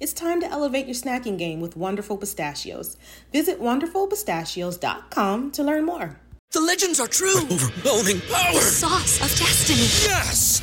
It's time to elevate your snacking game with Wonderful Pistachios. Visit wonderfulpistachios.com to learn more. The legends are true. Overwhelming power! The sauce of destiny. Yes!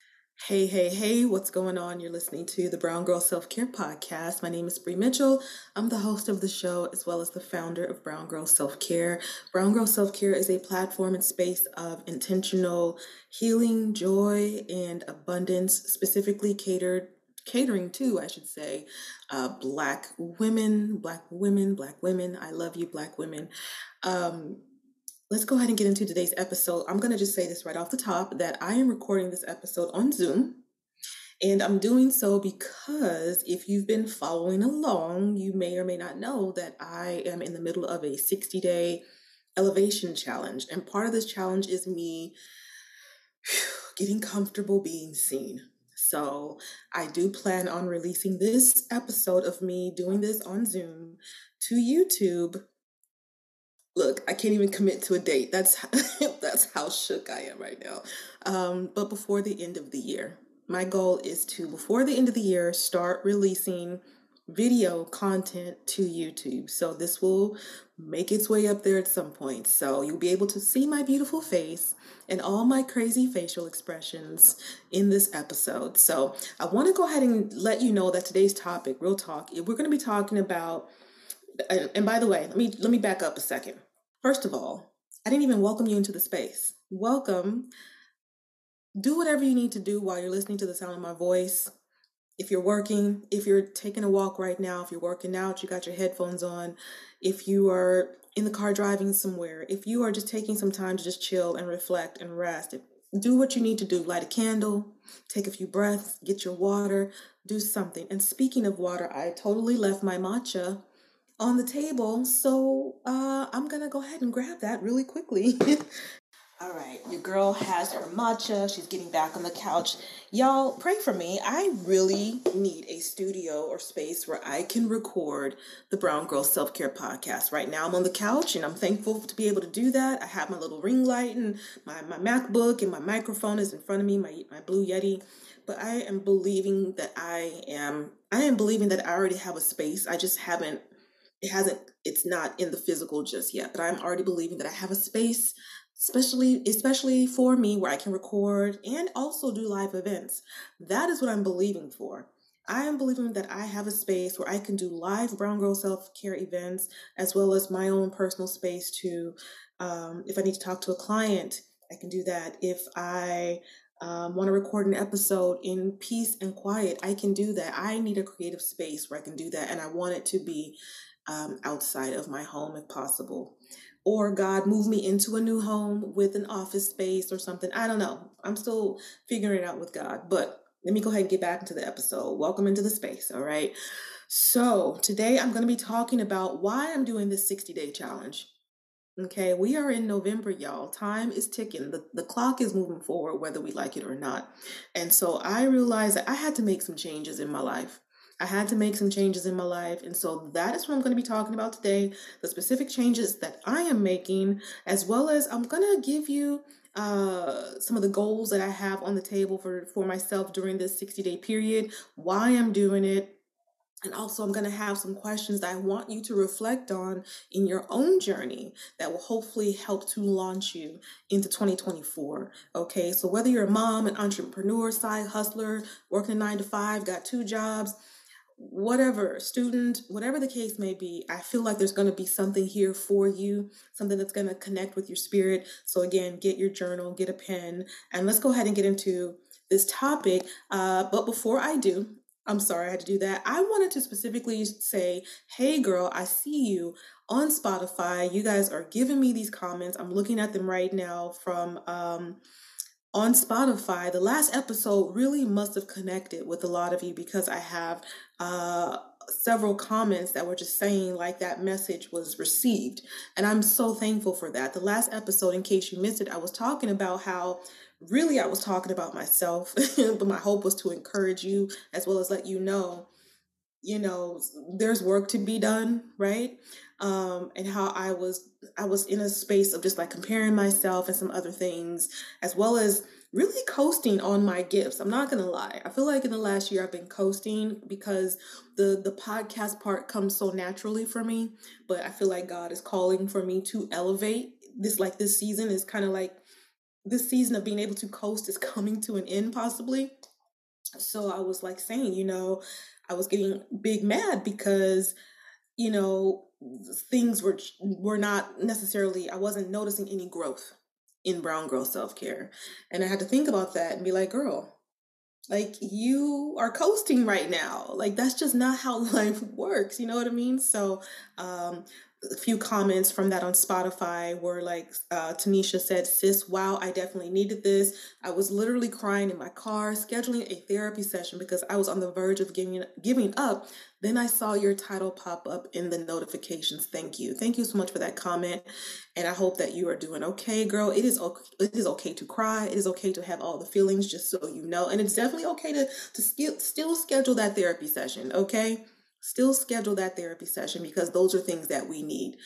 Hey, hey, hey, what's going on? You're listening to the Brown Girl Self Care Podcast. My name is Bree Mitchell. I'm the host of the show as well as the founder of Brown Girl Self Care. Brown Girl Self Care is a platform and space of intentional healing, joy, and abundance, specifically catered catering to, I should say, uh, black women, black women, black women. I love you, black women. Um, let's go ahead and get into today's episode. I'm going to just say this right off the top that I am recording this episode on Zoom. And I'm doing so because if you've been following along, you may or may not know that I am in the middle of a 60 day elevation challenge. And part of this challenge is me getting comfortable being seen. So I do plan on releasing this episode of me doing this on Zoom to YouTube look, I can't even commit to a date. That's that's how shook I am right now. Um, but before the end of the year, my goal is to before the end of the year start releasing video content to YouTube. So this will make its way up there at some point. So you'll be able to see my beautiful face and all my crazy facial expressions in this episode. So I want to go ahead and let you know that today's topic, real talk, we're going to be talking about Uh, and by the way, let me let me back up a second. First of all, I didn't even welcome you into the space. Welcome. Do whatever you need to do while you're listening to the sound of my voice. If you're working, if you're taking a walk right now, if you're working out, you got your headphones on, if you are in the car driving somewhere, if you are just taking some time to just chill and reflect and rest, do what you need to do. Light a candle, take a few breaths, get your water, do something. And speaking of water, I totally left my matcha on the table. So uh, I'm going to go ahead and grab that really quickly. All right, your girl has her matcha. She's getting back on the couch. Y'all, pray for me. I really need a studio or space where I can record the Brown Girl Self Care Podcast. Right now, I'm on the couch and I'm thankful to be able to do that. I have my little ring light and my, my MacBook and my microphone is in front of me, my, my Blue Yeti. But I am believing that I am, I am believing that I already have a space. I just haven't it hasn't it's not in the physical just yet but i'm already believing that i have a space especially especially for me where i can record and also do live events. That is what i'm believing for. I am believing that i have a space where i can do live brown girl self-care events as well as my own personal space to um, if i need to talk to a client i can do that. If i um, want to record an episode in peace and quiet, I can do that. I need a creative space where I can do that, and I want it to be um, outside of my home if possible. Or God move me into a new home with an office space or something. I don't know. I'm still figuring it out with God. But let me go ahead and get back into the episode. Welcome into the space. All right. So today I'm going to be talking about why I'm doing this 60 day challenge. Okay, we are in November, y'all. Time is ticking. The, the clock is moving forward, whether we like it or not. And so I realized that I had to make some changes in my life. I had to make some changes in my life. And so that is what I'm going to be talking about today the specific changes that I am making, as well as I'm going to give you uh, some of the goals that I have on the table for, for myself during this 60 day period, why I'm doing it, and also, I'm going to have some questions that I want you to reflect on in your own journey that will hopefully help to launch you into 2024. Okay, so whether you're a mom, an entrepreneur, side hustler, working a nine to five, got two jobs, whatever, student, whatever the case may be, I feel like there's going to be something here for you, something that's going to connect with your spirit. So, again, get your journal, get a pen, and let's go ahead and get into this topic. Uh, but before I do, I'm sorry I had to do that. I wanted to specifically say, hey girl, I see you on Spotify. You guys are giving me these comments. I'm looking at them right now from um, on Spotify. The last episode really must have connected with a lot of you because I have uh, several comments that were just saying like that message was received. And I'm so thankful for that. The last episode, in case you missed it, I was talking about how really I was talking about myself, but my hope was to encourage you as well as let you know, you know, there's work to be done, right? Um, and how I was I was in a space of just like comparing myself and some other things, as well as really coasting on my gifts. I'm not gonna lie. I feel like in the last year I've been coasting because the the podcast part comes so naturally for me. But I feel like God is calling for me to elevate. This like this season is kind of like this season of being able to coast is coming to an end possibly so i was like saying you know i was getting big mad because you know things were were not necessarily i wasn't noticing any growth in brown girl self-care and i had to think about that and be like girl like you are coasting right now. Like that's just not how life works. You know what i mean? So um a few comments from that on Spotify were like uh, Tanisha said, Sis, wow, I definitely needed this. I was literally crying in my car, scheduling a therapy session because I was on the verge of giving, giving up. Then I saw your title pop up in the notifications. Thank you. Thank you so much for that comment. And I hope that you are doing okay, girl. It is okay, it is okay to cry. It is okay to have all the feelings, just so you know. And it's definitely okay to, to still schedule that therapy session, okay? Still schedule that therapy session because those are things that we need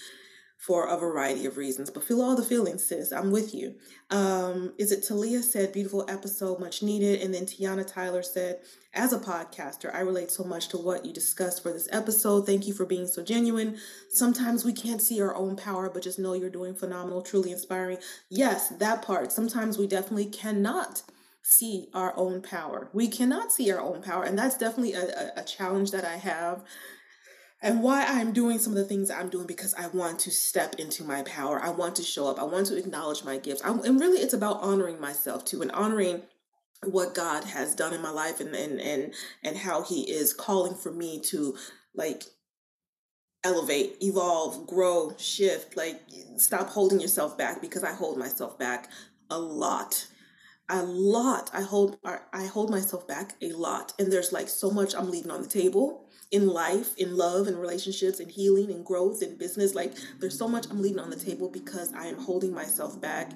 for a variety of reasons. But feel all the feelings, sis. I'm with you. Um, is it Talia said, beautiful episode, much needed. And then Tiana Tyler said, as a podcaster, I relate so much to what you discussed for this episode. Thank you for being so genuine. Sometimes we can't see our own power, but just know you're doing phenomenal, truly inspiring. Yes, that part. Sometimes we definitely cannot see our own power. We cannot see our own power. And that's definitely a, a, challenge that I have and why I'm doing some of the things I'm doing because I want to step into my power. I want to show up. I want to acknowledge my gifts. I'm, and really, it's about honoring myself too and honoring what God has done in my life and and and and how He is calling for me to like elevate, evolve, grow, shift. Like stop holding yourself back because I hold myself back a lot a lot i hold i hold myself back a lot and there's like so much i'm leaving on the table in life in love and relationships and healing and growth and business like there's so much i'm leaving on the table because i am holding myself back.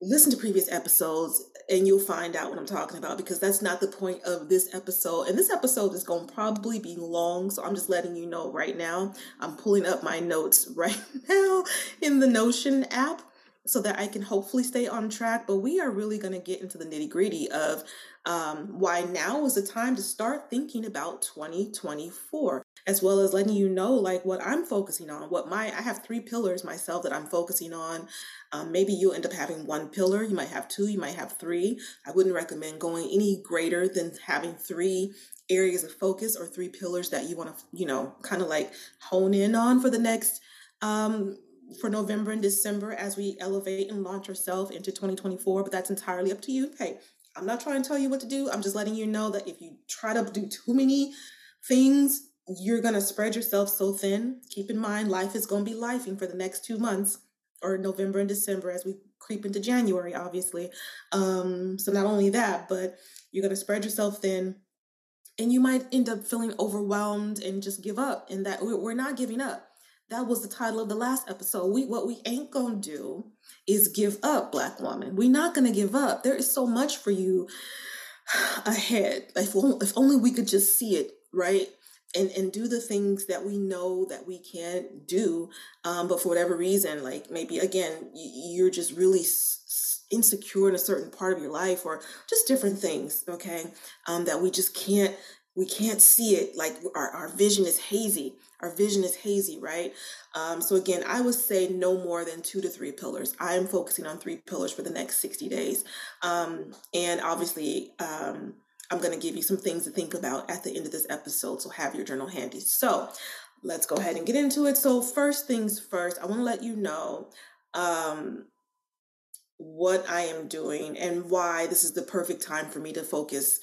Listen to previous episodes and you'll find out what i'm talking about because that's not the point of this episode and this episode is going to probably be long so i'm just letting you know right now. I'm pulling up my notes right now in the notion app so that I can hopefully stay on track. But we are really going to get into the nitty gritty of um, why now is the time to start thinking about 2024, as well as letting you know like what I'm focusing on. What my I have three pillars myself that I'm focusing on. Um, maybe you'll end up having one pillar. You might have two. You might have three. I wouldn't recommend going any greater than having three areas of focus or three pillars that you want to you know kind of like hone in on for the next um for November and December as we elevate and launch ourselves into 2024, but that's entirely up to you. Hey, I'm not trying to tell you what to do. I'm just letting you know that if you try to do too many things, you're going to spread yourself so thin. Keep in mind, life is going to be lifing for the next two months or November and December as we creep into January, obviously. Um, so, not only that, but you're going to spread yourself thin and you might end up feeling overwhelmed and just give up. And that we're not giving up that was the title of the last episode. We what we ain't gonna do is give up, black woman. We're not gonna give up. There is so much for you ahead. If, if only we could just see it, right? And and do the things that we know that we can't do. Um, but for whatever reason, like maybe again, you're just really insecure in a certain part of your life or just different things okay um, that we just can't we can't see it like our, our vision is hazy our vision is hazy right? Um, so again i would say no more than two to three pillars. I am focusing on three pillars for the next 60 days. Um, and obviously um, i'm going to give you some things to think about at the end of this episode so have your journal handy. So let's go ahead and get into it. So first things first i want to let you know um, what I am doing and why this is the perfect time for me to focus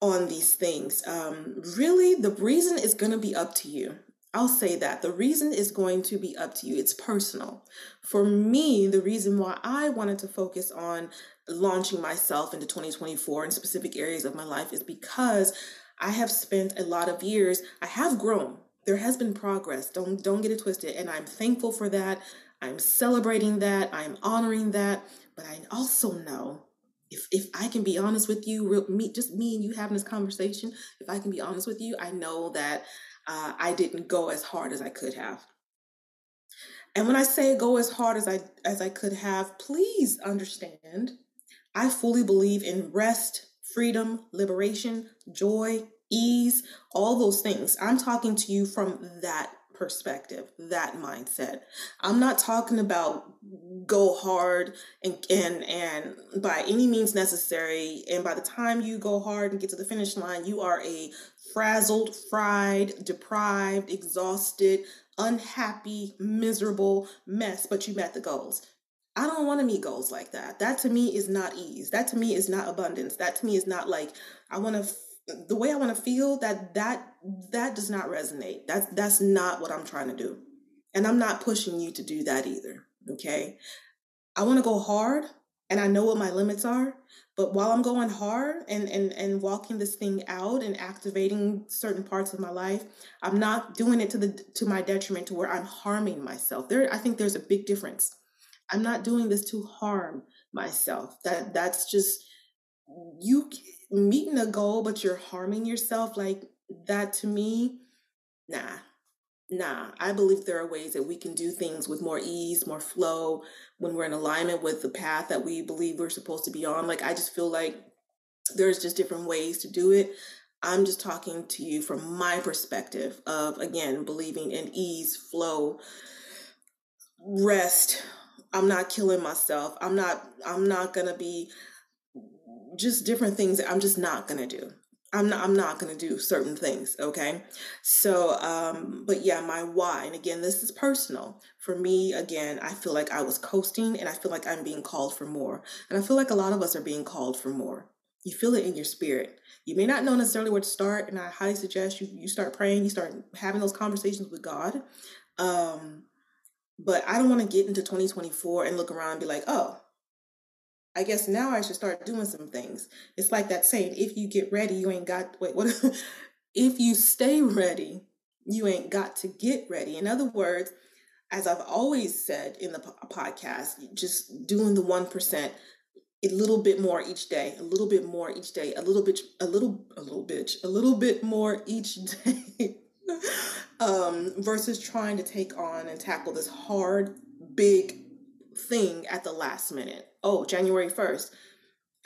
on these things. Um, really, the reason is going to be up to you. I'll say that. The reason is going to be up to you. It's personal. For me, the reason why I wanted to focus on launching myself into 2024 in specific areas of my life is because I have spent a lot of years, I have grown. There has been progress. Don't don't get it twisted and I'm thankful for that. I'm celebrating that. I'm honoring that. But I also know if if I can be honest with you, real, me just me and you having this conversation, if I can be honest with you, I know that uh, I didn't go as hard as I could have. And when I say go as hard as I as I could have, please understand, I fully believe in rest, freedom, liberation, joy, ease, all those things. I'm talking to you from that perspective, that mindset. I'm not talking about go hard and and and by any means necessary and by the time you go hard and get to the finish line, you are a frazzled, fried, deprived, exhausted, unhappy, miserable mess, but you met the goals. I don't want to meet goals like that. That to me is not ease. That to me is not abundance. That to me is not like I want to the way I want to feel that that that does not resonate. That's that's not what I'm trying to do. And I'm not pushing you to do that either. Okay? I want to go hard and I know what my limits are, but while I'm going hard and and and walking this thing out and activating certain parts of my life, I'm not doing it to the to my detriment to where I'm harming myself. There I think there's a big difference. I'm not doing this to harm myself. That that's just you meeting a goal, but you're harming yourself, like that to me, nah, nah. I believe there are ways that we can do things with more ease, more flow, when we're in alignment with the path that we believe we're supposed to be on. Like, I just feel like there's just different ways to do it. I'm just talking to you from my perspective of, again, believing in ease, flow, rest. I'm not killing myself. I'm not, I'm not going to be just different things that I'm just not going to do. I'm not I'm not going to do certain things, okay? So um but yeah, my why. And again, this is personal. For me, again, I feel like I was coasting and I feel like I'm being called for more. And I feel like a lot of us are being called for more. You feel it in your spirit. You may not know necessarily where to start, and I highly suggest you you start praying, you start having those conversations with God. Um but I don't want to get into 2024 and look around and be like, oh, I guess now I should start doing some things. It's like that saying, if you get ready, you ain't got, wait, what? if you stay ready, you ain't got to get ready. In other words, as I've always said in the podcast, just doing the 1%, a little bit more each day, a little bit more each day, a little bit, a little, a little bit, a little bit more each day. um, versus trying to take on and tackle this hard, big thing at the last minute. Oh, January 1st.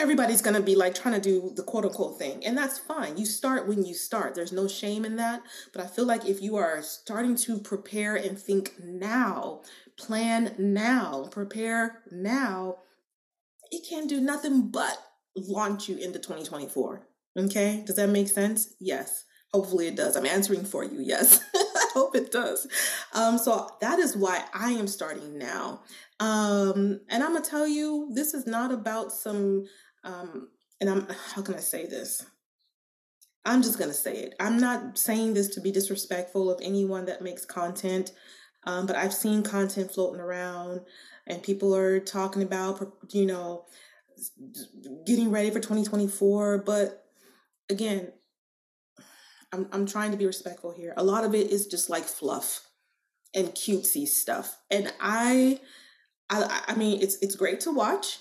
Everybody's going to be like trying to do the quote unquote thing. And that's fine. You start when you start. There's no shame in that. But I feel like if you are starting to prepare and think now, plan now, prepare now, it can do nothing but launch you into 2024. Okay? Does that make sense? Yes. Hopefully it does. I'm answering for you. Yes. I hope it does. Um, so that is why I am starting now. Um, and I'm gonna tell you, this is not about some. Um, and I'm how can I say this? I'm just gonna say it. I'm not saying this to be disrespectful of anyone that makes content, um, but I've seen content floating around, and people are talking about, you know, getting ready for 2024. But again, I'm I'm trying to be respectful here. A lot of it is just like fluff and cutesy stuff, and I I, I mean, it's it's great to watch,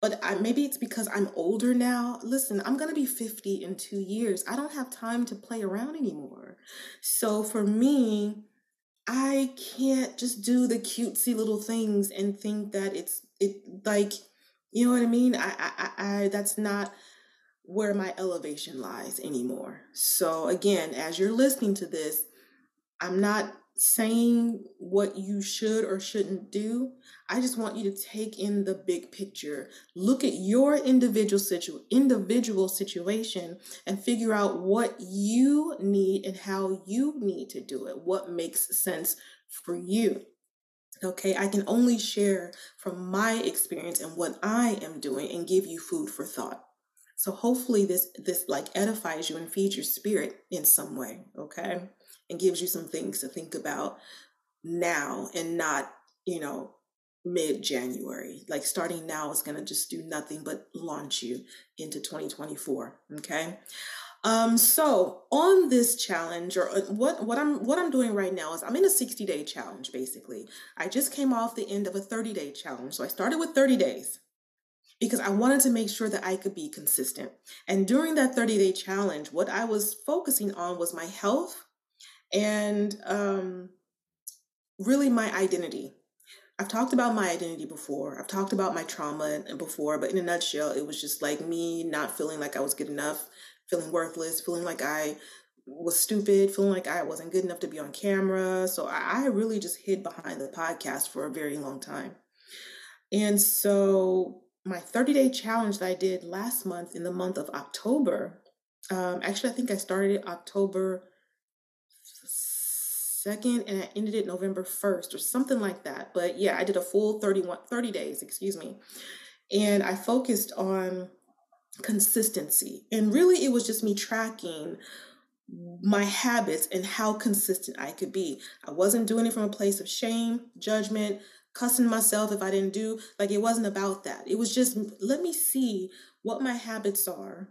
but I, maybe it's because I'm older now. Listen, I'm gonna be 50 in two years. I don't have time to play around anymore. So for me, I can't just do the cutesy little things and think that it's it like you know what I mean? I I, I that's not where my elevation lies anymore. So again, as you're listening to this, I'm not saying what you should or shouldn't do. I just want you to take in the big picture. Look at your individual situ individual situation and figure out what you need and how you need to do it. What makes sense for you. Okay, I can only share from my experience and what I am doing and give you food for thought. So hopefully this this like edifies you and feeds your spirit in some way, okay? And gives you some things to think about now and not, you know, mid January. Like starting now is going to just do nothing but launch you into 2024, okay? Um, so on this challenge, or uh, what what I'm what I'm doing right now is I'm in a 60 day challenge. Basically, I just came off the end of a 30 day challenge. So I started with 30 days because I wanted to make sure that I could be consistent. And during that 30 day challenge, what I was focusing on was my health and um, really my identity. I've talked about my identity before. I've talked about my trauma before, but in a nutshell, it was just like me not feeling like I was good enough, feeling worthless, feeling like I was stupid, feeling like I wasn't good enough to be on camera. So I, I really just hid behind the podcast for a very long time. And so my 30 day challenge that I did last month in the month of October, um, actually, I think I started it October 2nd and I ended it November 1st or something like that. But yeah, I did a full 31, 30 days, excuse me. And I focused on consistency. And really, it was just me tracking my habits and how consistent I could be. I wasn't doing it from a place of shame, judgment, cussing myself if I didn't do. Like, it wasn't about that. It was just let me see what my habits are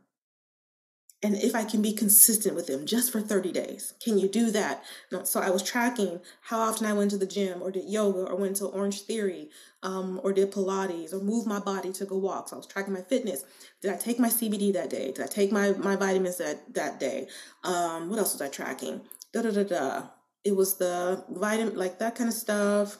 and if I can be consistent with them just for 30 days. Can you do that? So I was tracking how often I went to the gym or did yoga or went to Orange Theory um, or did Pilates or moved my body, took a walk. So I was tracking my fitness. Did I take my CBD that day? Did I take my, my vitamins that, that day? Um, what else was I tracking? Da da da da. It was the vitamin, like that kind of stuff.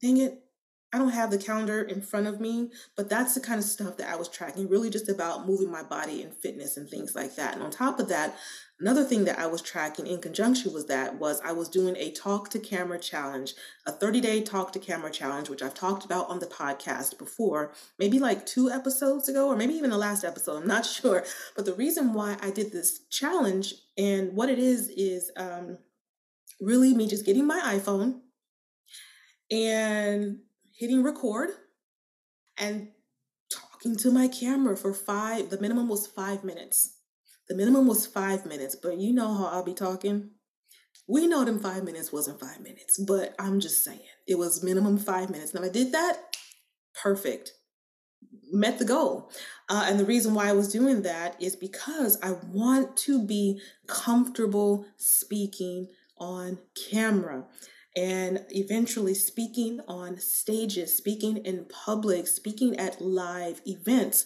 Dang it. I don't have the calendar in front of me, but that's the kind of stuff that I was tracking, really just about moving my body and fitness and things like that. And on top of that, another thing that I was tracking in conjunction with that was I was doing a talk to camera challenge, a 30 day talk to camera challenge, which I've talked about on the podcast before, maybe like two episodes ago, or maybe even the last episode. I'm not sure. But the reason why I did this challenge and what it is is um, really me just getting my iPhone and hitting record and talking to my camera for five, the minimum was five minutes. The minimum was five minutes, but you know how I'll be talking. We know them five minutes wasn't five minutes, but I'm just saying it was minimum five minutes. Now I did that, perfect. Met the goal. Uh, and the reason why I was doing that is because I want to be comfortable speaking on camera and eventually speaking on stages, speaking in public, speaking at live events.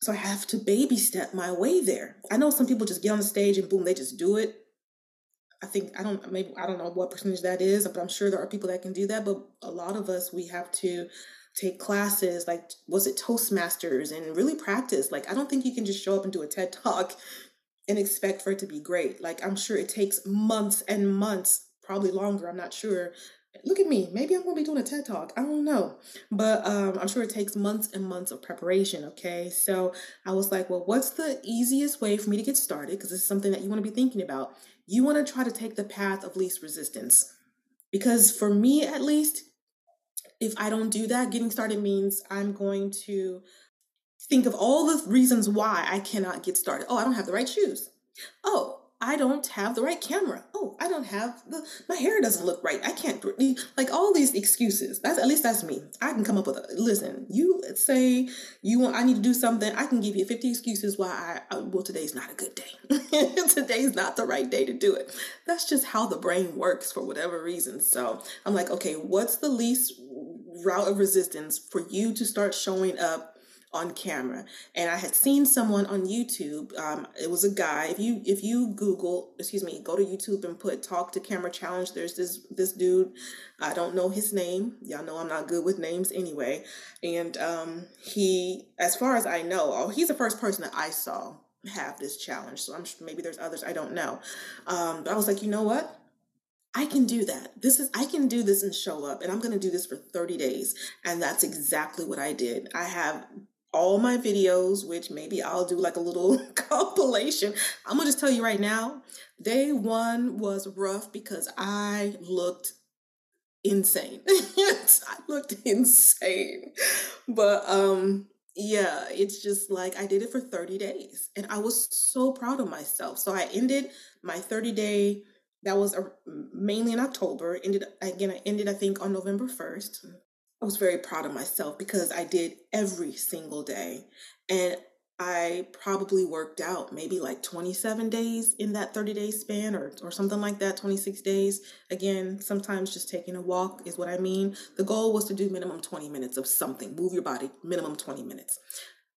So I have to baby step my way there. I know some people just get on the stage and boom, they just do it. I think I don't maybe I don't know what percentage that is, but I'm sure there are people that can do that. But a lot of us we have to take classes like was it Toastmasters and really practice. Like I don't think you can just show up and do a TED talk and expect for it to be great. Like I'm sure it takes months and months probably longer. I'm not sure. Look at me. Maybe I'm going to be doing a TED talk. I don't know. But um, I'm sure it takes months and months of preparation. Okay. So I was like, well, what's the easiest way for me to get started? Because this is something that you want to be thinking about. You want to try to take the path of least resistance. Because for me, at least, if I don't do that, getting started means I'm going to think of all the reasons why I cannot get started. Oh, I don't have the right shoes. Oh, I don't have the right camera. Oh, I don't have the my hair doesn't look right. I can't like all these excuses. That's at least that's me. I can come up with a listen. You say you want I need to do something. I can give you 50 excuses why I, I well today's not a good day. today's not the right day to do it. That's just how the brain works for whatever reason. So I'm like, okay, what's the least route of resistance for you to start showing up on camera. And I had seen someone on YouTube. Um, it was a guy. If you if you Google, excuse me, go to YouTube and put "talk to camera challenge." There's this this dude. I don't know his name. Y'all know I'm not good with names anyway. And um, he, as far as I know, oh, he's the first person that I saw have this challenge. So I'm sure maybe there's others I don't know. Um, but I was like, you know what? I can do that. This is I can do this and show up and I'm going to do this for 30 days. And that's exactly what I did. I have all my videos, which maybe I'll do like a little compilation. I'm to just tell you right now, day 1 was rough because I looked insane. I looked insane. But um yeah, it's just like I did it for 30 days and I was so proud of myself. So I ended my 30 day that was a, mainly in October. Ended again. I ended, I think, on November first. I was very proud of myself because I did every single day, and I probably worked out maybe like 27 days in that 30 day span or, or something like that, 26 days. Again, sometimes just taking a walk is what I mean. The goal was to do minimum 20 minutes of something, move your body, minimum 20 minutes.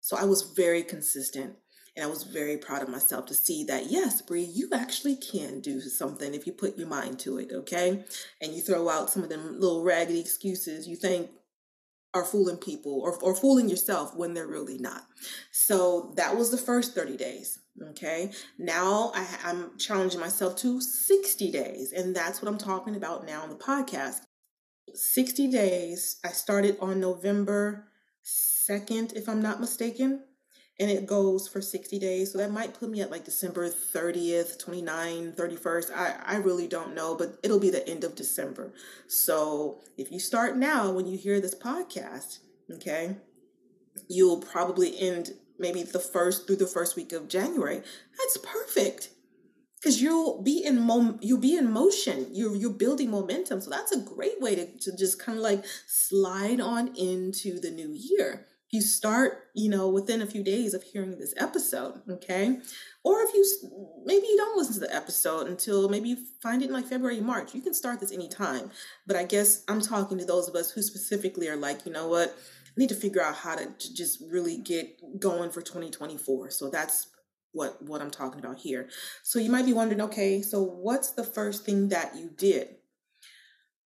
So I was very consistent. And I was very proud of myself to see that, yes, Bree, you actually can do something if you put your mind to it, okay? And you throw out some of them little raggedy excuses you think are fooling people or, or fooling yourself when they're really not. So that was the first 30 days. Okay. Now I, I'm challenging myself to 60 days. And that's what I'm talking about now on the podcast. 60 days. I started on November 2nd, if I'm not mistaken and it goes for 60 days. So that might put me at like December 30th, 29, 31st. I, I really don't know, but it'll be the end of December. So if you start now when you hear this podcast, okay, you'll probably end maybe the first through the first week of January. That's perfect. Because you'll be in mom, you'll be in motion. You're you're building momentum. So that's a great way to, to just kind of like slide on into the new year you start, you know, within a few days of hearing this episode, okay? Or if you maybe you don't listen to the episode until maybe you find it in like February, March, you can start this anytime. But I guess I'm talking to those of us who specifically are like, you know what, I need to figure out how to just really get going for 2024. So that's what what I'm talking about here. So you might be wondering, okay, so what's the first thing that you did?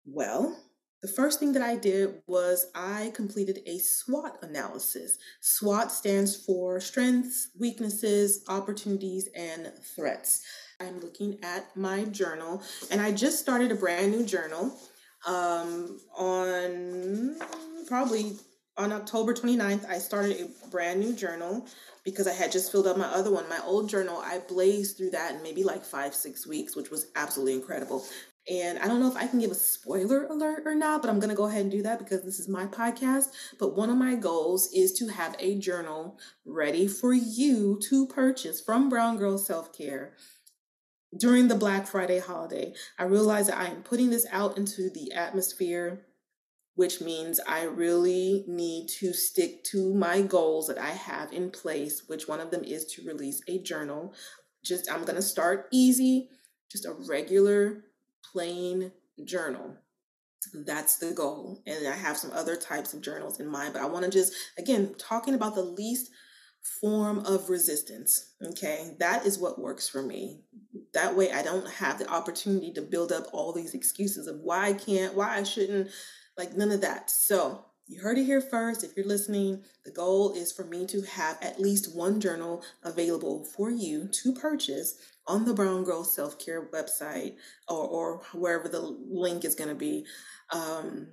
Well, the first thing that I did was I completed a SWOT analysis. SWOT stands for strengths, weaknesses, opportunities, and threats. I'm looking at my journal, and I just started a brand new journal um, on probably on October 29th. I started a brand new journal because I had just filled out my other one. My old journal, I blazed through that in maybe like five, six weeks, which was absolutely incredible. And I don't know if I can give a spoiler alert or not, but I'm going to go ahead and do that because this is my podcast. But one of my goals is to have a journal ready for you to purchase from Brown Girl Self Care during the Black Friday holiday. I realize that I am putting this out into the atmosphere, which means I really need to stick to my goals that I have in place, which one of them is to release a journal. Just, I'm going to start easy, just a regular plain journal. That's the goal. And I have some other types of journals in mind, but I want to just, again, talking about the least form of resistance. Okay. That is what works for me. That way I don't have the opportunity to build up all these excuses of why I can't, why I shouldn't, like none of that. So you heard it here first. If you're listening, the goal is for me to have at least one journal available for you to purchase on the Brown Girl Self Care website or, or wherever the link is going to be. Um,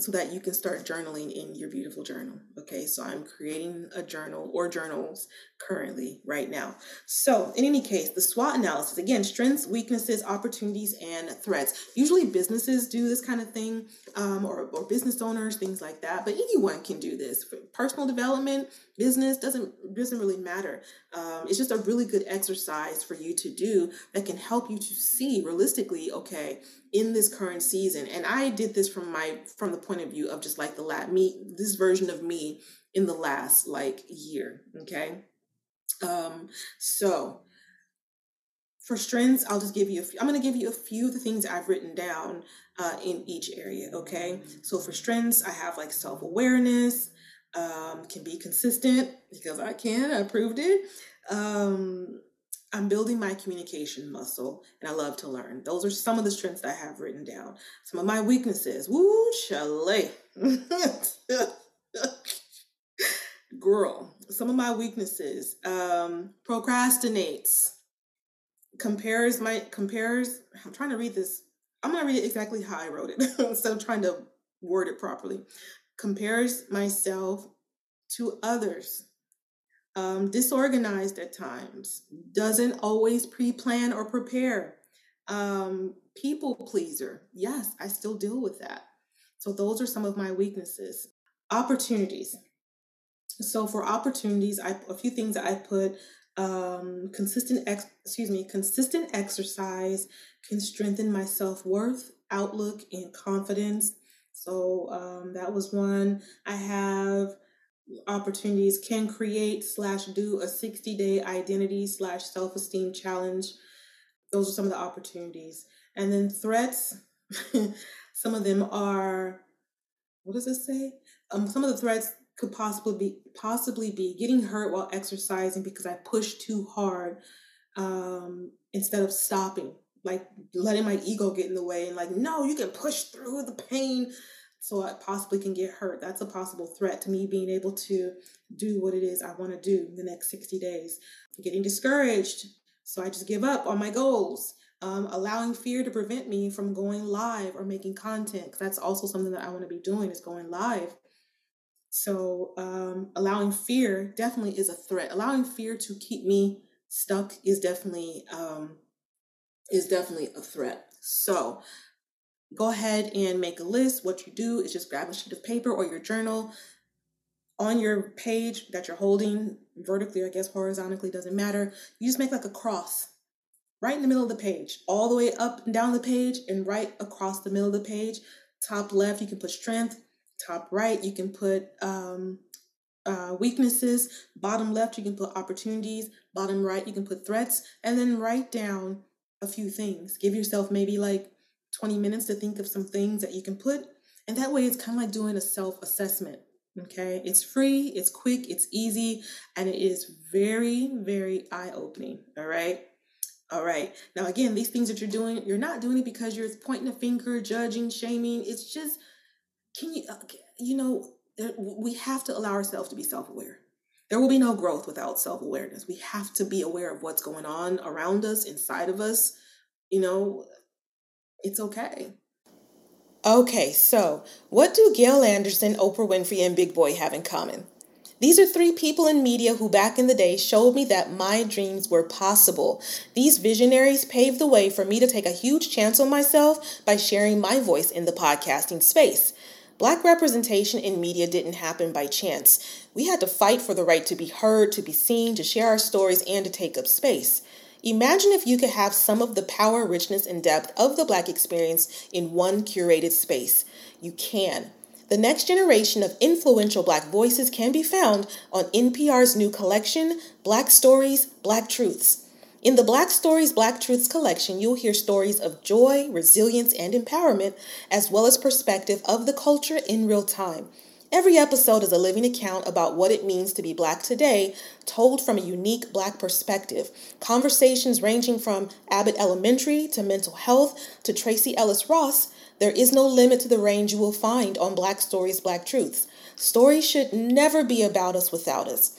so that you can start journaling in your beautiful journal. Okay, so I'm creating a journal or journals currently right now. So, in any case, the SWOT analysis again, strengths, weaknesses, opportunities, and threats. Usually, businesses do this kind of thing, um, or, or business owners, things like that. But anyone can do this. Personal development, business doesn't doesn't really matter. Um, it's just a really good exercise for you to do that can help you to see realistically. Okay, in this current season and i did this from my from the point of view of just like the last me this version of me in the last like year okay um so for strengths i'll just give you a few i'm going to give you a few of the things i've written down uh, in each area okay so for strengths i have like self-awareness um, can be consistent because I can. I proved it. Um, I'm building my communication muscle and I love to learn. Those are some of the strengths I have written down. Some of my weaknesses. Woo, chalet. Girl, some of my weaknesses. Um, procrastinates. Compares my compares. I'm trying to read this. I'm gonna read it exactly how I wrote it instead of trying to word it properly. Compares myself to others um, disorganized at times, doesn't always pre plan or prepare, um, people pleaser. Yes, I still deal with that. So, those are some of my weaknesses. Opportunities. So, for opportunities, I a few things that I put um, consistent ex- excuse me consistent exercise can strengthen my self-worth outlook and confidence. So um, that was one. I have opportunities can create slash do a 60 day identity slash self-esteem challenge. Those are some of the opportunities. And then threats some of them are what does it say? Um, some of the threats could possibly be possibly be getting hurt while exercising because i pushed too hard um, instead of stopping like letting my ego get in the way and like no you can push through the pain so I possibly can get hurt. That's a possible threat to me being able to do what it is I want to do in the next 60 days. Getting discouraged, so I just give up on my goals. Um, allowing fear to prevent me from going live or making content, that's also something that I want to be doing is going live. So um, allowing fear definitely is a threat. Allowing fear to keep me stuck is definitely um, is definitely a threat. So go ahead and make a list. What you do is just grab a sheet of paper or your journal on your page that you're holding vertically, I guess horizontally, doesn't matter. You just make like a cross right in the middle of the page, all the way up and down the page, and right across the middle of the page. Top left, you can put strength. Top right, you can put um, uh, weaknesses. Bottom left, you can put opportunities. Bottom right, you can put threats. And then write down a few things. Give yourself maybe like 20 minutes to think of some things that you can put. And that way, it's kind of like doing a self assessment. Okay. It's free, it's quick, it's easy, and it is very, very eye opening. All right. All right. Now, again, these things that you're doing, you're not doing it because you're pointing a finger, judging, shaming. It's just, can you, uh, you know, we have to allow ourselves to be self aware. There will be no growth without self awareness. We have to be aware of what's going on around us, inside of us. You know, it's okay. Okay, so what do Gail Anderson, Oprah Winfrey, and Big Boy have in common? These are three people in media who back in the day showed me that my dreams were possible. These visionaries paved the way for me to take a huge chance on myself by sharing my voice in the podcasting space. Black representation in media didn't happen by chance. We had to fight for the right to be heard, to be seen, to share our stories, and to take up space. Imagine if you could have some of the power, richness, and depth of the Black experience in one curated space. You can. The next generation of influential Black voices can be found on NPR's new collection, Black Stories, Black Truths. In the Black Stories, Black Truths collection, you'll hear stories of joy, resilience, and empowerment, as well as perspective of the culture in real time. Every episode is a living account about what it means to be Black today, told from a unique Black perspective. Conversations ranging from Abbott Elementary to mental health to Tracee Ellis Ross. There is no limit to the range you will find on Black Stories, Black Truths. Stories should never be about us without us.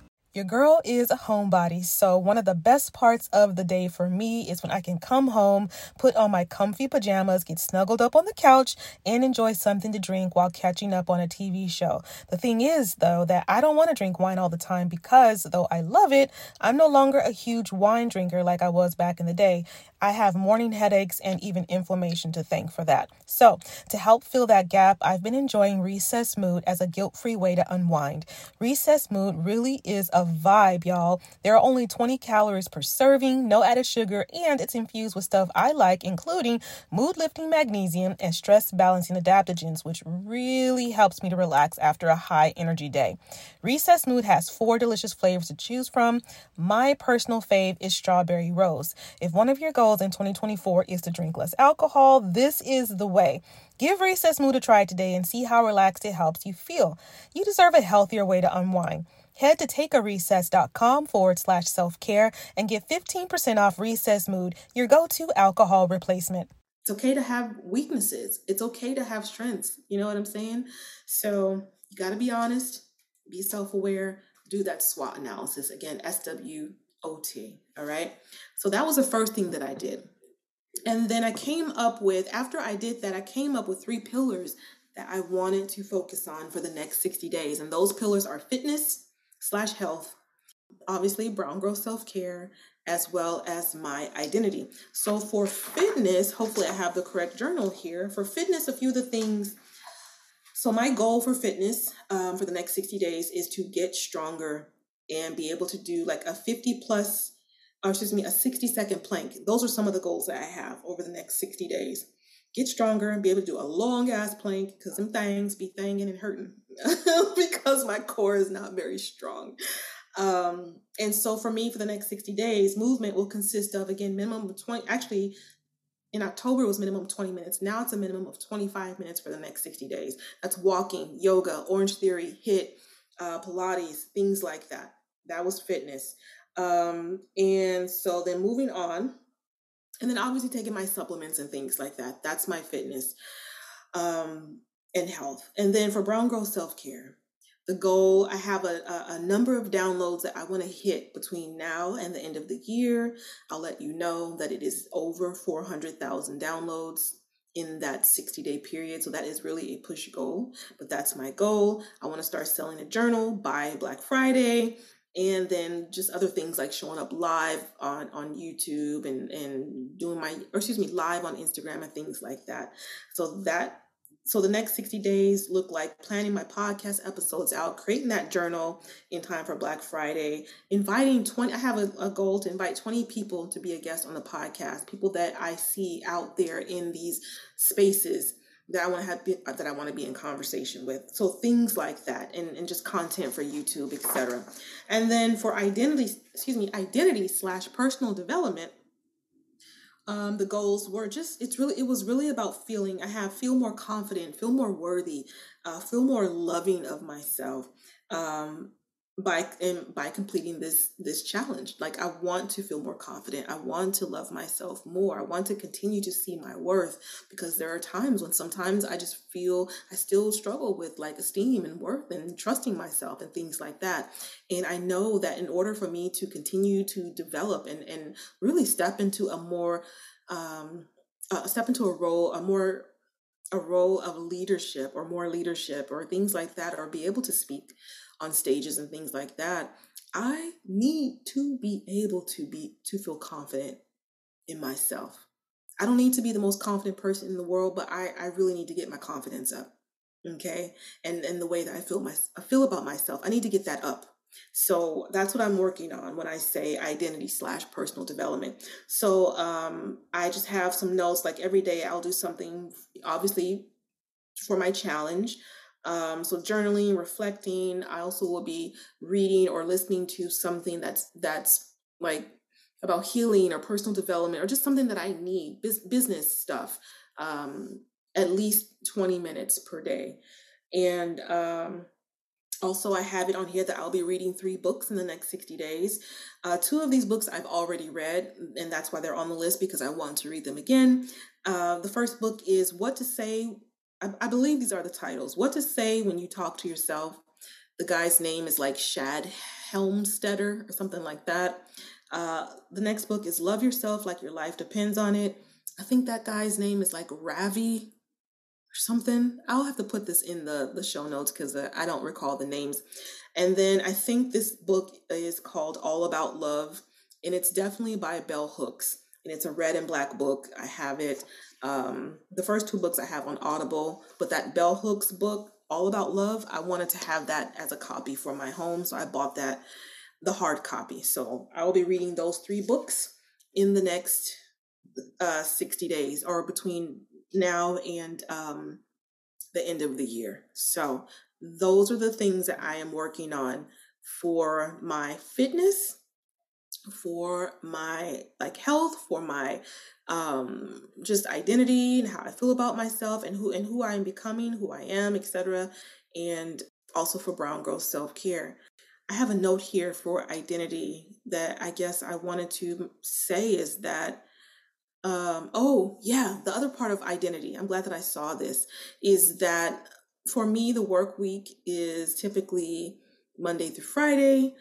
Your girl is a homebody, so one of the best parts of the day for me is when I can come home, put on my comfy pajamas, get snuggled up on the couch, and enjoy something to drink while catching up on a TV show. The thing is, though, that I don't want to drink wine all the time because, though I love it, I'm no longer a huge wine drinker like I was back in the day. I have morning headaches and even inflammation to thank for that. So, to help fill that gap, I've been enjoying Recess Mood as a guilt free way to unwind. Recess Mood really is a vibe, y'all. There are only 20 calories per serving, no added sugar, and it's infused with stuff I like, including mood lifting magnesium and stress balancing adaptogens, which really helps me to relax after a high energy day. Recess Mood has four delicious flavors to choose from. My personal fave is strawberry rose. If one of your goals in 2024 is to drink less alcohol, this is the way. Give Recess Mood a try today and see how relaxed it helps you feel. You deserve a healthier way to unwind. Head to takearecess.com forward slash self care and get 15% off Recess Mood, your go to alcohol replacement. It's okay to have weaknesses, it's okay to have strengths. You know what I'm saying? So you got to be honest, be self aware, do that SWOT analysis. Again, S W O T. All right. So that was the first thing that I did. And then I came up with, after I did that, I came up with three pillars that I wanted to focus on for the next 60 days. And those pillars are fitness slash health, obviously, brown girl self care, as well as my identity. So for fitness, hopefully I have the correct journal here. For fitness, a few of the things. So my goal for fitness um, for the next 60 days is to get stronger and be able to do like a 50 plus, or excuse me, a 60 second plank. Those are some of the goals that I have over the next 60 days. Get stronger and be able to do a long ass plank because some things be thanging and hurting because my core is not very strong. Um, and so for me, for the next 60 days, movement will consist of again minimum of 20 actually in October it was minimum 20 minutes. Now it's a minimum of 25 minutes for the next 60 days. That's walking, yoga, Orange Theory, HIIT, uh, Pilates, things like that. That was fitness. Um, and so then moving on, and then obviously taking my supplements and things like that. That's my fitness um, and health. And then for Brown Girl Self Care, the goal I have a, a, a number of downloads that I want to hit between now and the end of the year. I'll let you know that it is over 400,000 downloads in that 60 day period. So that is really a push goal, but that's my goal. I want to start selling a journal by Black Friday and then just other things like showing up live on on YouTube and and doing my or excuse me live on Instagram and things like that. So that so the next 60 days look like planning my podcast episodes out, creating that journal in time for Black Friday, inviting 20 I have a, a goal to invite 20 people to be a guest on the podcast, people that I see out there in these spaces that I want to have be, that I want to be in conversation with. So things like that and, and just content for YouTube, etc. And then for identity, excuse me, identity slash personal development, um, the goals were just it's really it was really about feeling I have feel more confident, feel more worthy, uh, feel more loving of myself. Um, by and by completing this this challenge. Like i want to feel more confident. I want to love myself more. I want to continue to see my worth because there are times when sometimes i just feel i still struggle with like esteem and worth and trusting myself and things like that. And i know that in order for me to continue to develop and and really step into a more um uh, step into a role a more a role of leadership or more leadership or things like that or be able to speak on stages and things like that, I need to be able to be to feel confident in myself. I don't need to be the most confident person in the world, but I, I really need to get my confidence up. Okay. And and the way that I feel my I feel about myself. I need to get that up. So that's what I'm working on when I say identity slash personal development. So um, I just have some notes like every day I'll do something obviously for my challenge. Um, so journaling, reflecting. I also will be reading or listening to something that's that's like about healing or personal development or just something that I need, business stuff. Um, at least 20 minutes per day. And um, also, I have it on here that I'll be reading three books in the next 60 days. Uh, two of these books I've already read, and that's why they're on the list because I want to read them again. Uh, the first book is What to Say. I, I believe these are the titles What to Say When You Talk to Yourself. The guy's name is like Shad Helmstetter or something like that. Uh, the next book is Love Yourself Like Your Life Depends on It. I think that guy's name is like Ravi or something. I'll have to put this in the, the show notes because uh, I don't recall the names. And then I think this book is called All About Love, and it's definitely by Bell Hooks. And it's a red and black book. I have it. Um, the first two books I have on Audible, but that Bell Hooks book, All About Love, I wanted to have that as a copy for my home. So I bought that, the hard copy. So I will be reading those three books in the next uh, 60 days or between now and um, the end of the year. So those are the things that I am working on for my fitness, for my like health, for my um just identity and how I feel about myself and who and who I am becoming, who I am, etc. And also for brown girl self-care. I have a note here for identity that I guess I wanted to say is that um, oh, yeah, the other part of identity, I'm glad that I saw this, is that for me, the work week is typically Monday through Friday.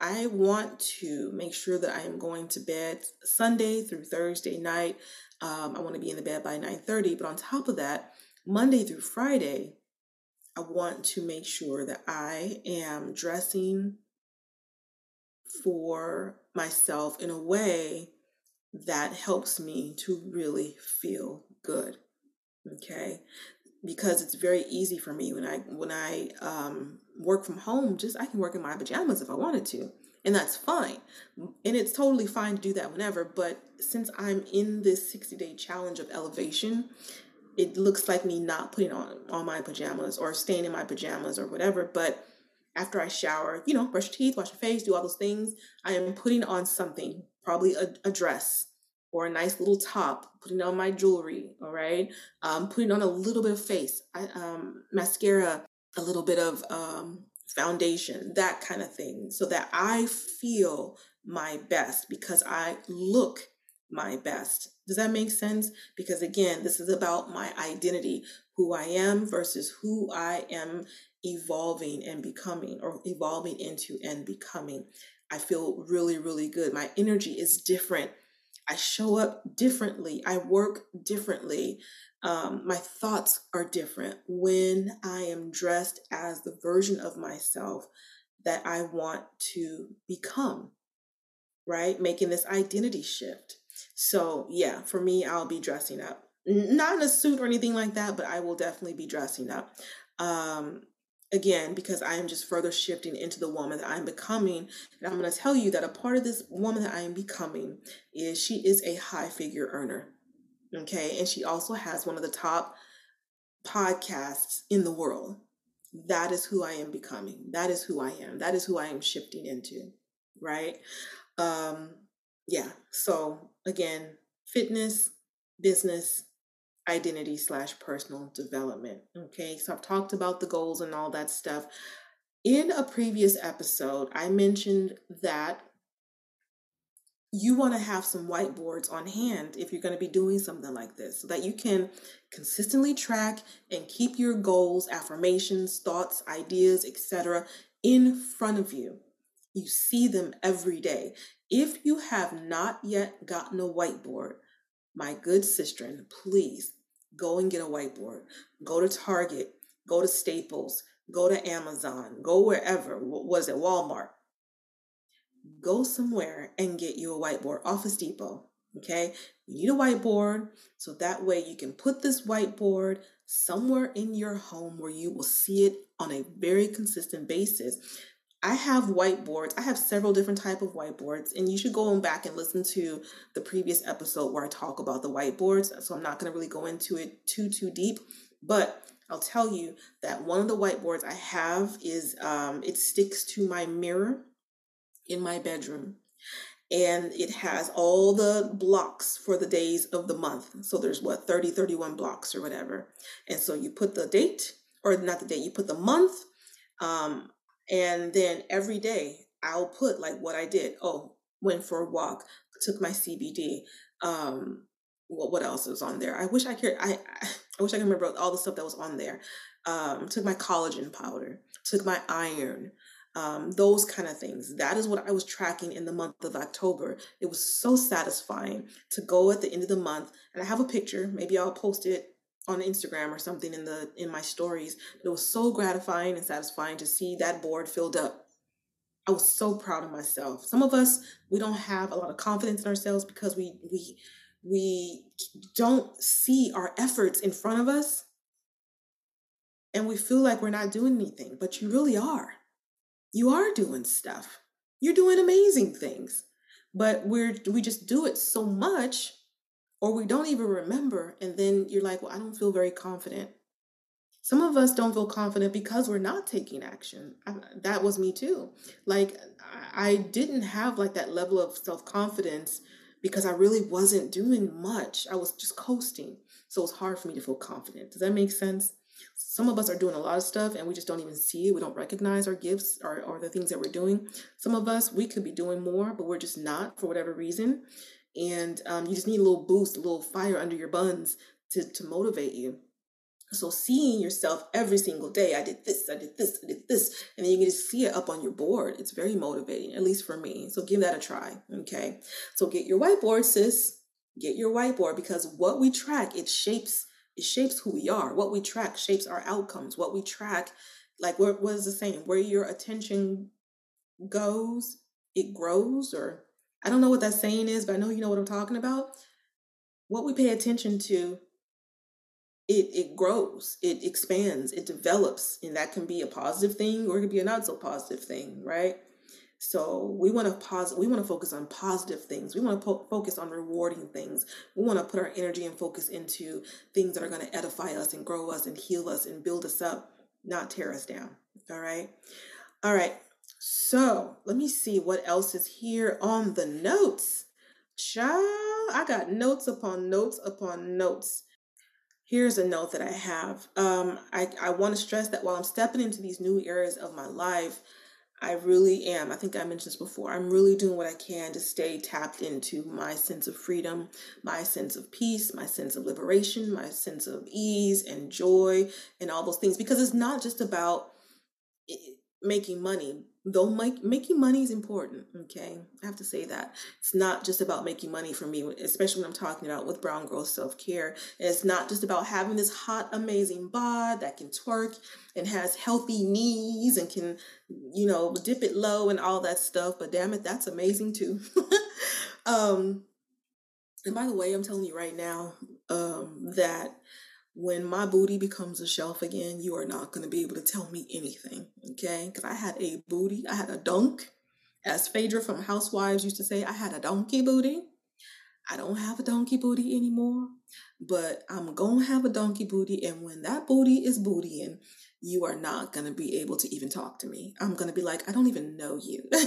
I want to make sure that I am going to bed Sunday through Thursday night. Um, I want to be in the bed by 9:30, but on top of that, Monday through Friday, I want to make sure that I am dressing for myself in a way that helps me to really feel good. Okay. Because it's very easy for me when I when I um, work from home, just I can work in my pajamas if I wanted to, and that's fine. And it's totally fine to do that whenever. But since I'm in this 60 day challenge of elevation, it looks like me not putting on all my pajamas or staying in my pajamas or whatever. But after I shower, you know, brush your teeth, wash your face, do all those things, I am putting on something probably a, a dress or a nice little top, putting on my jewelry, all right, um, putting on a little bit of face, I, um, mascara, a little bit of um, foundation, that kind of thing, so that I feel my best because I look my best. Does that make sense? Because again, this is about my identity, who I am versus who I am evolving and becoming or evolving into and becoming. I feel really, really good. My energy is different. I show up differently. I work differently. Um, my thoughts are different when I am dressed as the version of myself that I want to become, right? Making this identity shift. So, yeah, for me, I'll be dressing up. Not in a suit or anything like that, but I will definitely be dressing up. Um, again because I am just further shifting into the woman that I'm becoming. And I'm going to tell you that a part of this woman that I am becoming is she is a high figure earner. Okay. And she also has one of the top podcasts in the world. That is who I am becoming. That is who I am. That is who I am shifting into. Right. Um, yeah. So again, fitness, business, identity slash personal development. Okay, so I've talked about the goals and all that stuff. In a previous episode, I mentioned that you want to have some whiteboards on hand if you're going to be doing something like this so that you can consistently track and keep your goals, affirmations, thoughts, ideas, etc. in front of you. You see them every day. If you have not yet gotten a whiteboard, my good sister, please Go and get a whiteboard. Go to Target. Go to Staples. Go to Amazon. Go wherever. Was it Walmart? Go somewhere and get you a whiteboard. Office Depot. Okay. You need a whiteboard so that way you can put this whiteboard somewhere in your home where you will see it on a very consistent basis. I have whiteboards. I have several different type of whiteboards, and you should go back and listen to the previous episode where I talk about the whiteboards. So I'm not going to really go into it too too deep, but I'll tell you that one of the whiteboards I have is um, it sticks to my mirror in my bedroom, and it has all the blocks for the days of the month. So there's what 30, 31 blocks or whatever, and so you put the date or not the date, you put the month, um, and then every day I'll put like what I did. Oh, went for a walk, took my CBD. Um, what what else was on there? I wish I could. I I wish I could remember all the stuff that was on there. Um, took my collagen powder, took my iron, um, those kind of things. That is what I was tracking in the month of October. It was so satisfying to go at the end of the month, and I have a picture. Maybe I'll post it on Instagram or something in the in my stories. But it was so gratifying and satisfying to see that board filled up. I was so proud of myself. Some of us we don't have a lot of confidence in ourselves because we we we don't see our efforts in front of us and we feel like we're not doing anything, but you really are. You are doing stuff. You're doing amazing things. But we're we just do it so much or we don't even remember and then you're like, "Well, I don't feel very confident." Some of us don't feel confident because we're not taking action. I, that was me too. Like I didn't have like that level of self-confidence because I really wasn't doing much. I was just coasting. So it's hard for me to feel confident. Does that make sense? Some of us are doing a lot of stuff and we just don't even see it. We don't recognize our gifts or, or the things that we're doing. Some of us, we could be doing more, but we're just not for whatever reason. And um, you just need a little boost, a little fire under your buns to, to motivate you. So seeing yourself every single day, I did this, I did this, I did this, and then you can just see it up on your board. It's very motivating, at least for me. So give that a try. Okay. So get your whiteboard, sis. Get your whiteboard because what we track, it shapes, it shapes who we are. What we track shapes our outcomes. What we track, like what, was the saying? Where your attention goes, it grows, or I don't know what that saying is, but I know you know what I'm talking about. What we pay attention to it it grows, it expands, it develops, and that can be a positive thing or it can be a not so positive thing, right? So we want to pause. We want to focus on positive things. We want to po- focus on rewarding things. We want to put our energy and focus into things that are going to edify us and grow us and heal us and build us up, not tear us down. All right, all right. So let me see what else is here on the notes. Child, I got notes upon notes upon notes here's a note that I have. Um, I, I want to stress that while I'm stepping into these new areas of my life, I really am. I think I mentioned this before. I'm really doing what I can to stay tapped into my sense of freedom, my sense of peace, my sense of liberation, my sense of ease and joy, and all those things. Because it's not just about making money, though make, making money is important okay? I have to say that. It's not just about making money for me especially when i'm talking about with brown girl self-care. It's not just about having this hot amazing bod that can twerk and has healthy knees and can you know dip it low and all that stuff but damn it that's amazing too. Um and by the way i'm telling you right now um that when my booty becomes a shelf again, you are not going to be able to tell me anything, okay? Because I had a booty, I had a dunk. As Phaedra from Housewives used to say, I had a donkey booty. I don't have a donkey booty anymore, but I'm going to have a donkey booty. And when that booty is bootying, you are not going to be able to even talk to me. I'm going to be like, I don't even know you.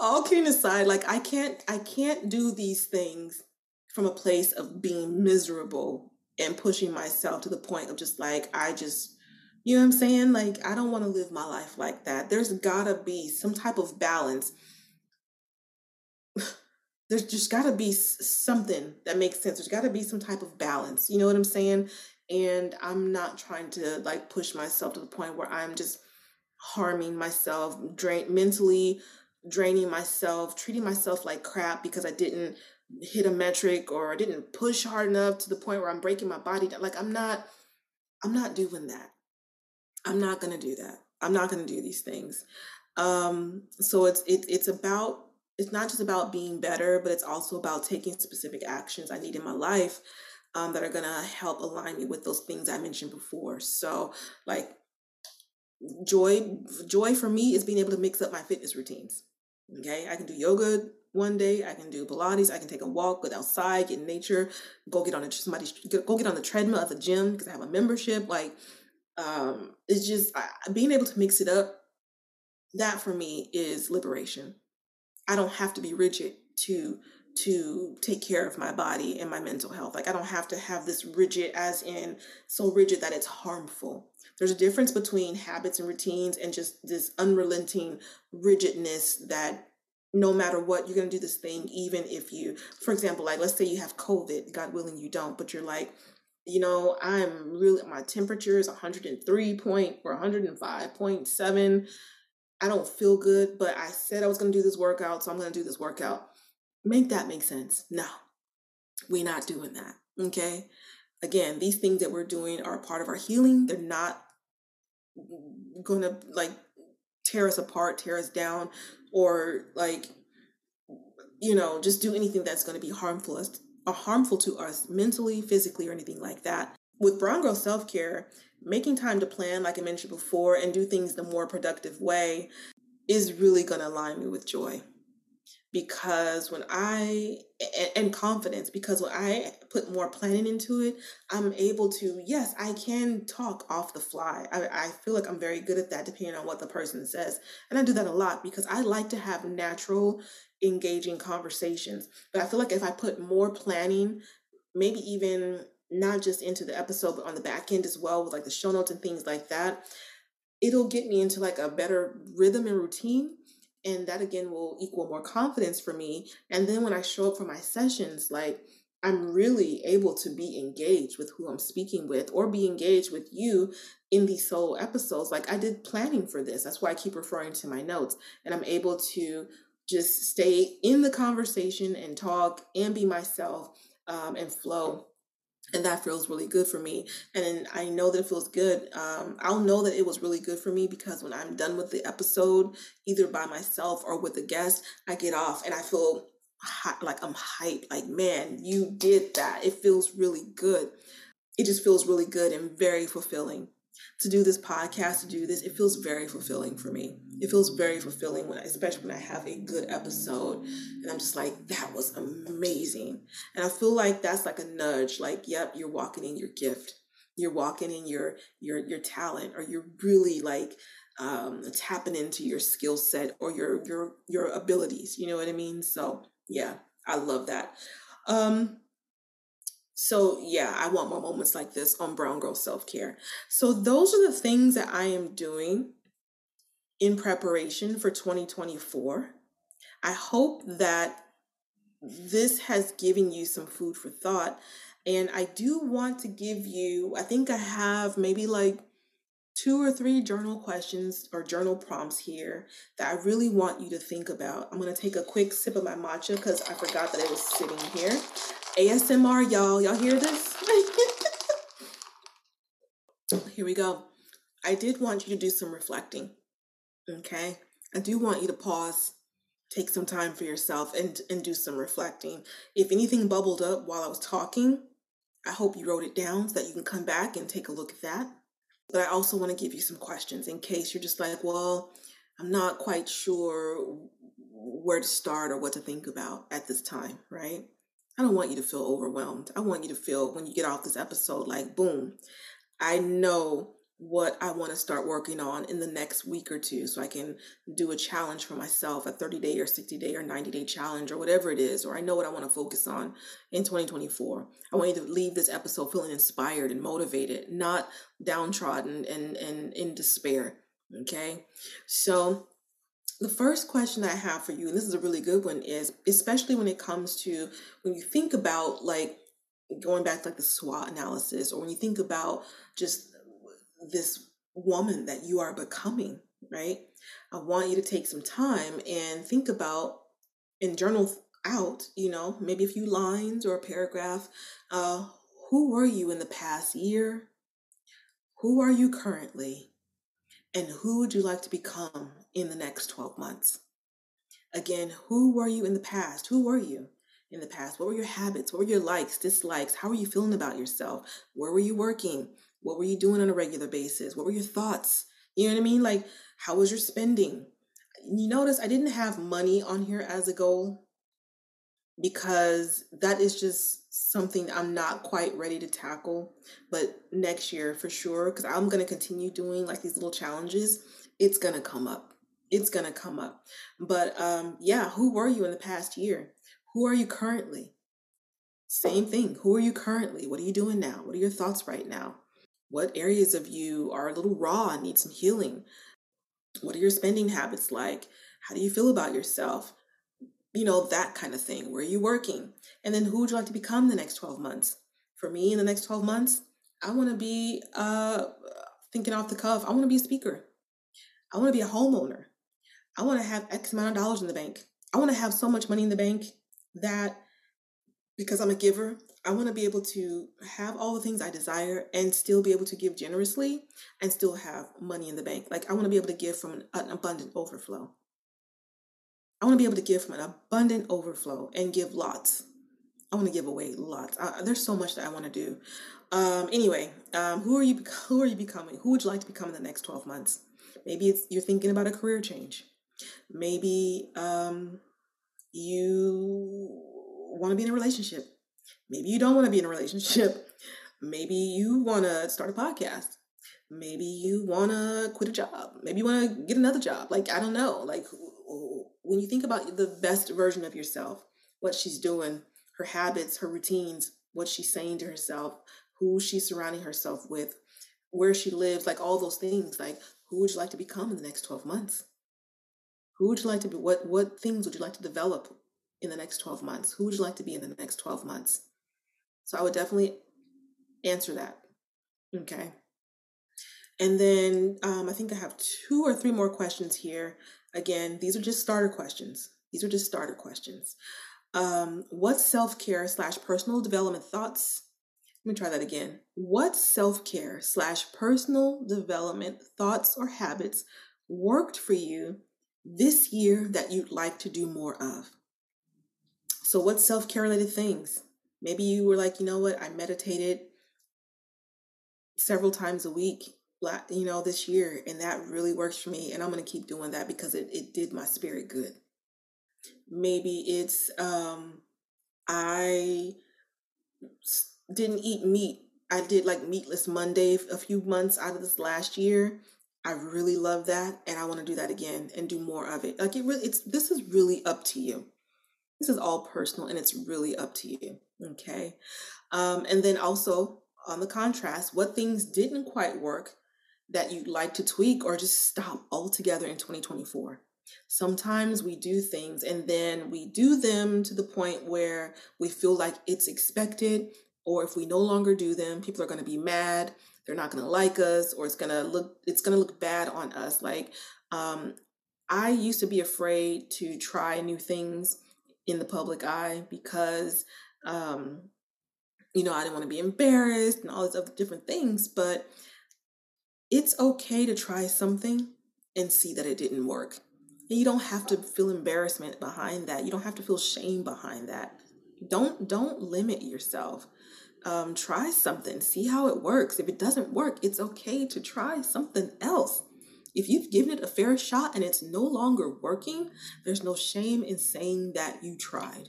all kidding aside, like I can't, I can't do these things from a place of being miserable and pushing myself to the point of just like, I just, you know what I'm saying? Like, I don't want to live my life like that. There's gotta be some type of balance. There's just gotta be something that makes sense. There's gotta be some type of balance. You know what I'm saying? And I'm not trying to like push myself to the point where I'm just harming myself, drain mentally draining myself, treating myself like crap because I didn't hit a metric or I didn't push hard enough to the point where I'm breaking my body down. Like I'm not, I'm not doing that. I'm not gonna do that. I'm not gonna do these things. Um, so it's it, it's about it's not just about being better, but it's also about taking specific actions I need in my life um, that are gonna help align me with those things I mentioned before. So like joy joy for me is being able to mix up my fitness routines. Okay, I can do yoga one day. I can do Pilates. I can take a walk, go outside, get in nature, go get on a somebody go get on the treadmill at the gym because I have a membership. Like, um, it's just I, being able to mix it up. That for me is liberation. I don't have to be rigid to to take care of my body and my mental health. Like I don't have to have this rigid as in so rigid that it's harmful. There's a difference between habits and routines and just this unrelenting rigidness that no matter what, you're going to do this thing, even if you, for example, like let's say you have COVID, God willing, you don't, but you're like, you know, I'm really, my temperature is 103 point or 105.7. I don't feel good, but I said I was going to do this workout, so I'm going to do this workout. Make that make sense. No, we're not doing that. Okay. Again, these things that we're doing are part of our healing. They're not mm, going to like tear us apart, tear us down, or like, you know, just do anything that's going to be harmful us, uh, harmful to us mentally, physically, or anything like that. With Brown Girl Self Care, making time to plan, like I mentioned before, and do things the more productive way is really going to align me with joy because when I and confidence because when I put more planning into it, I'm able to yes, I can talk off the fly. I, I feel like I'm very good at that, depending on what the person says, and I do that a lot because I like to have natural, engaging conversations. But I feel like if I put more planning, maybe even not just into the episode, but on the back end as well, with like the show notes and things like that, it'll get me into like a better rhythm and routine and that again will equal more confidence for me. And then when i show up for my sessions like i'm really able to be engaged with who i'm speaking with or be engaged with you in these solo episodes. Like i did planning for this. That's why i keep referring to my notes. And i'm able to just stay in the conversation and talk and be myself um, and flow and that feels really good for me. And i know that it feels good um, i'll know that it was really good for me because when i'm done with the episode either by myself or with a guest i get off and i feel hot, like i'm hyped like man you did that. It feels really good. It just feels really good and very fulfilling to do this podcast, to do this, it feels very fulfilling for me. It feels very fulfilling when, especially when I have a good episode, and I'm just like, that was amazing. And I feel like that's like a nudge. Like, yep, you're walking in your gift. You're walking in your your your talent, or you're really like um, tapping into your skill set or your your your abilities. You know what I mean? So yeah, I love that. Um, so, yeah, I want more moments like this on Brown Girl Self Care. So, those are the things that I am doing in preparation for 2024. I hope that this has given you some food for thought. And I do want to give you, I think I have maybe like two or three journal questions or journal prompts here that I really want you to think about. I'm going to take a quick sip of my matcha because I forgot that it was sitting here. ASMR, y'all. Y'all hear this? Here we go. I did want you to do some reflecting. Okay? I do want you to pause, take some time for yourself, and, and do some reflecting. If anything bubbled up while I was talking, I hope you wrote it down so that you can come back and take a look at that. But I also want to give you some questions in case you're just like, well, I'm not quite sure where to start or what to think about at this time, right? I don't want you to feel overwhelmed. I want you to feel when you get off this episode like, boom, I know what I want to start working on in the next week or two so I can do a challenge for myself, a 30 day or 60 day or 90 day challenge or whatever it is, or I know what I want to focus on in 2024. I want you to leave this episode feeling inspired and motivated, not downtrodden and, and in despair. Okay. So the first question I have for you, and this is a really good one, is especially when it comes to when you think about like going back to like the SWOT analysis, or when you think about just this woman that you are becoming, right? I want you to take some time and think about and journal out, you know, maybe a few lines or a paragraph. Uh, who were you in the past year? Who are you currently? And who would you like to become in the next 12 months? Again, who were you in the past? Who were you in the past? What were your habits? What were your likes, dislikes? How were you feeling about yourself? Where were you working? What were you doing on a regular basis? What were your thoughts? You know what I mean? Like, how was your spending? You notice I didn't have money on here as a goal because that is just something I'm not quite ready to tackle. But next year for sure, because I'm going to continue doing like these little challenges, it's going to come up. It's going to come up. But um, yeah, who were you in the past year? Who are you currently? Same thing. Who are you currently? What are you doing now? What are your thoughts right now? What areas of you are a little raw and need some healing? What are your spending habits like? How do you feel about yourself? You know, that kind of thing. Where are you working? And then who would you like to become the next 12 months? For me, in the next 12 months, I want to be uh, thinking off the cuff. I want to be a speaker. I want to be a homeowner. I want to have X amount of dollars in the bank. I want to have so much money in the bank that because I'm a giver, I want to be able to have all the things I desire and still be able to give generously and still have money in the bank. Like, I want to be able to give from an, an abundant overflow. I want to be able to give from an abundant overflow and give lots. I want to give away lots. Uh, there's so much that I want to do. Um, anyway, um, who are you? Who are you becoming? Who would you like to become in the next 12 months? Maybe it's you're thinking about a career change. Maybe um, you want to be in a relationship. Maybe you don't want to be in a relationship. Maybe you want to start a podcast. Maybe you want to quit a job. Maybe you want to get another job. Like, I don't know. Like, when you think about the best version of yourself, what she's doing, her habits, her routines, what she's saying to herself, who she's surrounding herself with, where she lives, like all those things, like who would you like to become in the next 12 months? Who would you like to be? What what things would you like to develop in the next 12 months? Who would you like to be in the next 12 months? So I would definitely answer that. Okay. And then um, I think I have two or three more questions here. Again, these are just starter questions. These are just starter questions. Um, what self care slash personal development thoughts? Let me try that again. What self care slash personal development thoughts or habits worked for you this year that you'd like to do more of? So, what self care related things? Maybe you were like, you know what, I meditated several times a week, you know, this year, and that really works for me. And I'm going to keep doing that because it, it did my spirit good. Maybe it's, um, I didn't eat meat. I did like meatless Monday a few months out of this last year. I really love that and I want to do that again and do more of it. Like it really it's this is really up to you. This is all personal and it's really up to you. Okay. Um, and then also on the contrast, what things didn't quite work that you'd like to tweak or just stop altogether in 2024. Sometimes we do things and then we do them to the point where we feel like it's expected, or if we no longer do them, people are going to be mad. They're not going to like us, or it's going to look it's going to look bad on us. Like um, I used to be afraid to try new things in the public eye because um, you know, I didn't want to be embarrassed and all these other different things, but it's okay to try something and see that it didn't work. And you don't have to feel embarrassment behind that. You don't have to feel shame behind that. Don't don't limit yourself. Um, try something, see how it works. If it doesn't work, it's okay to try something else. If you've given it a fair shot and it's no longer working, there's no shame in saying that you tried.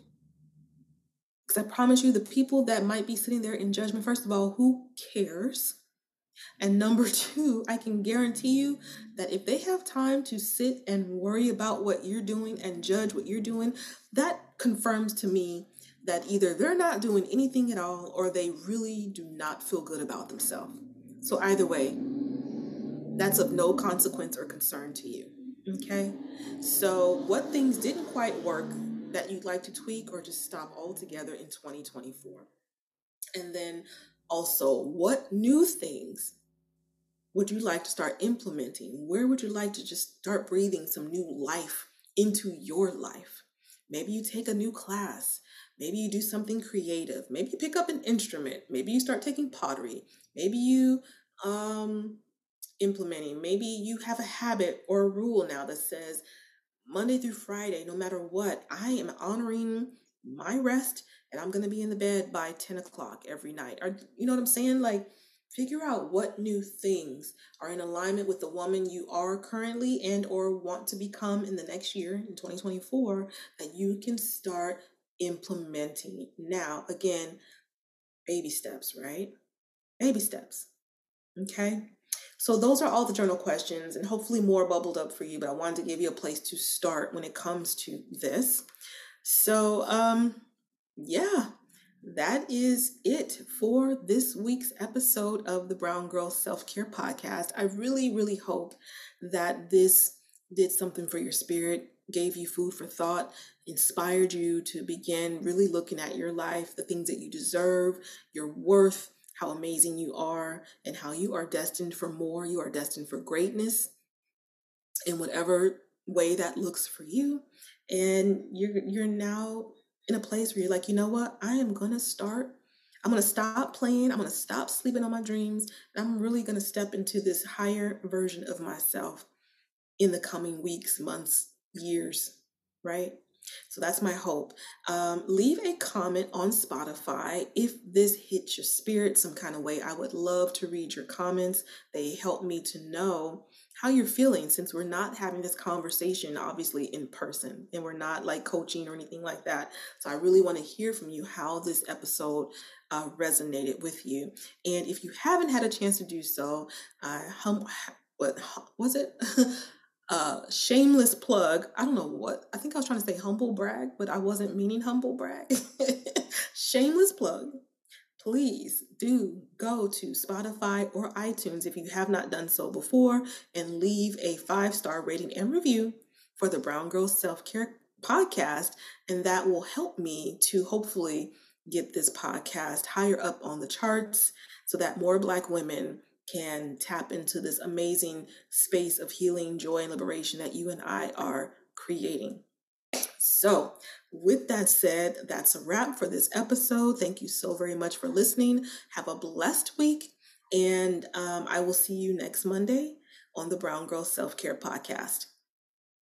Because I promise you, the people that might be sitting there in judgment, first of all, who cares? And number two, I can guarantee you that if they have time to sit and worry about what you're doing and judge what you're doing, that confirms to me that either they're not doing anything at all or they really do not feel good about themselves. So, either way, that's of no consequence or concern to you. Okay? So, what things didn't quite work that you'd like to tweak or just stop altogether in 2024? And then also, what new things would you like to start implementing? Where would you like to just start breathing some new life into your life? Maybe you take a new class. Maybe you do something creative. Maybe you pick up an instrument. Maybe you start taking pottery. Maybe you um implementing. Maybe you have a habit or a rule now that says Monday through Friday, no matter what, I am honoring my rest and I'm going to be in the bed by 10 o'clock every night. Or, you know what I'm saying? Like, figure out what new things are in alignment with the woman you are currently and or want to become in the next year in 2024 that you can start implementing now again baby steps right baby steps okay so those are all the journal questions and hopefully more bubbled up for you, but I wanted to give you a place to start when it comes to this. So, um, yeah, that is it for this week's episode of the Brown Girl Self Care Podcast. I really, really hope that this did something for your spirit, gave you food for thought, inspired you to begin really looking at your life, the things that you deserve, your worth, how amazing you are, and how you are destined for more. You are destined for greatness in whatever way that looks for you. And you're you're now in a place where you're like, you know what? I am gonna start. I'm gonna stop playing. I'm gonna stop sleeping on my dreams. I'm really gonna step into this higher version of myself in the coming weeks, months, years, right? So that's my hope. Um, leave a comment on Spotify if this hits your spirit some kind of way. I would love to read your comments. They help me to know how you're feeling since we're not having this conversation, obviously, in person and we're not like coaching or anything like that. So I really want to hear from you how this episode uh, resonated with you. And if you haven't had a chance to do so, uh, hum- what was it? uh shameless plug. I don't know what i think i was trying to say humble brag but i wasn't meaning humble brag. Shameless plug. Please do go to spotify or itunes if you have not done so before and leave a five star rating and review for the brown Girls self-care podcast and that will help me to hopefully get this podcast higher up on the charts so that more black women can tap into this amazing space of healing, joy, and liberation that you and I are creating. So, with that said, that's a wrap for this episode. Thank you so very much for listening. Have a blessed week, and um, I will see you next Monday on the Brown Girl Self Care Podcast.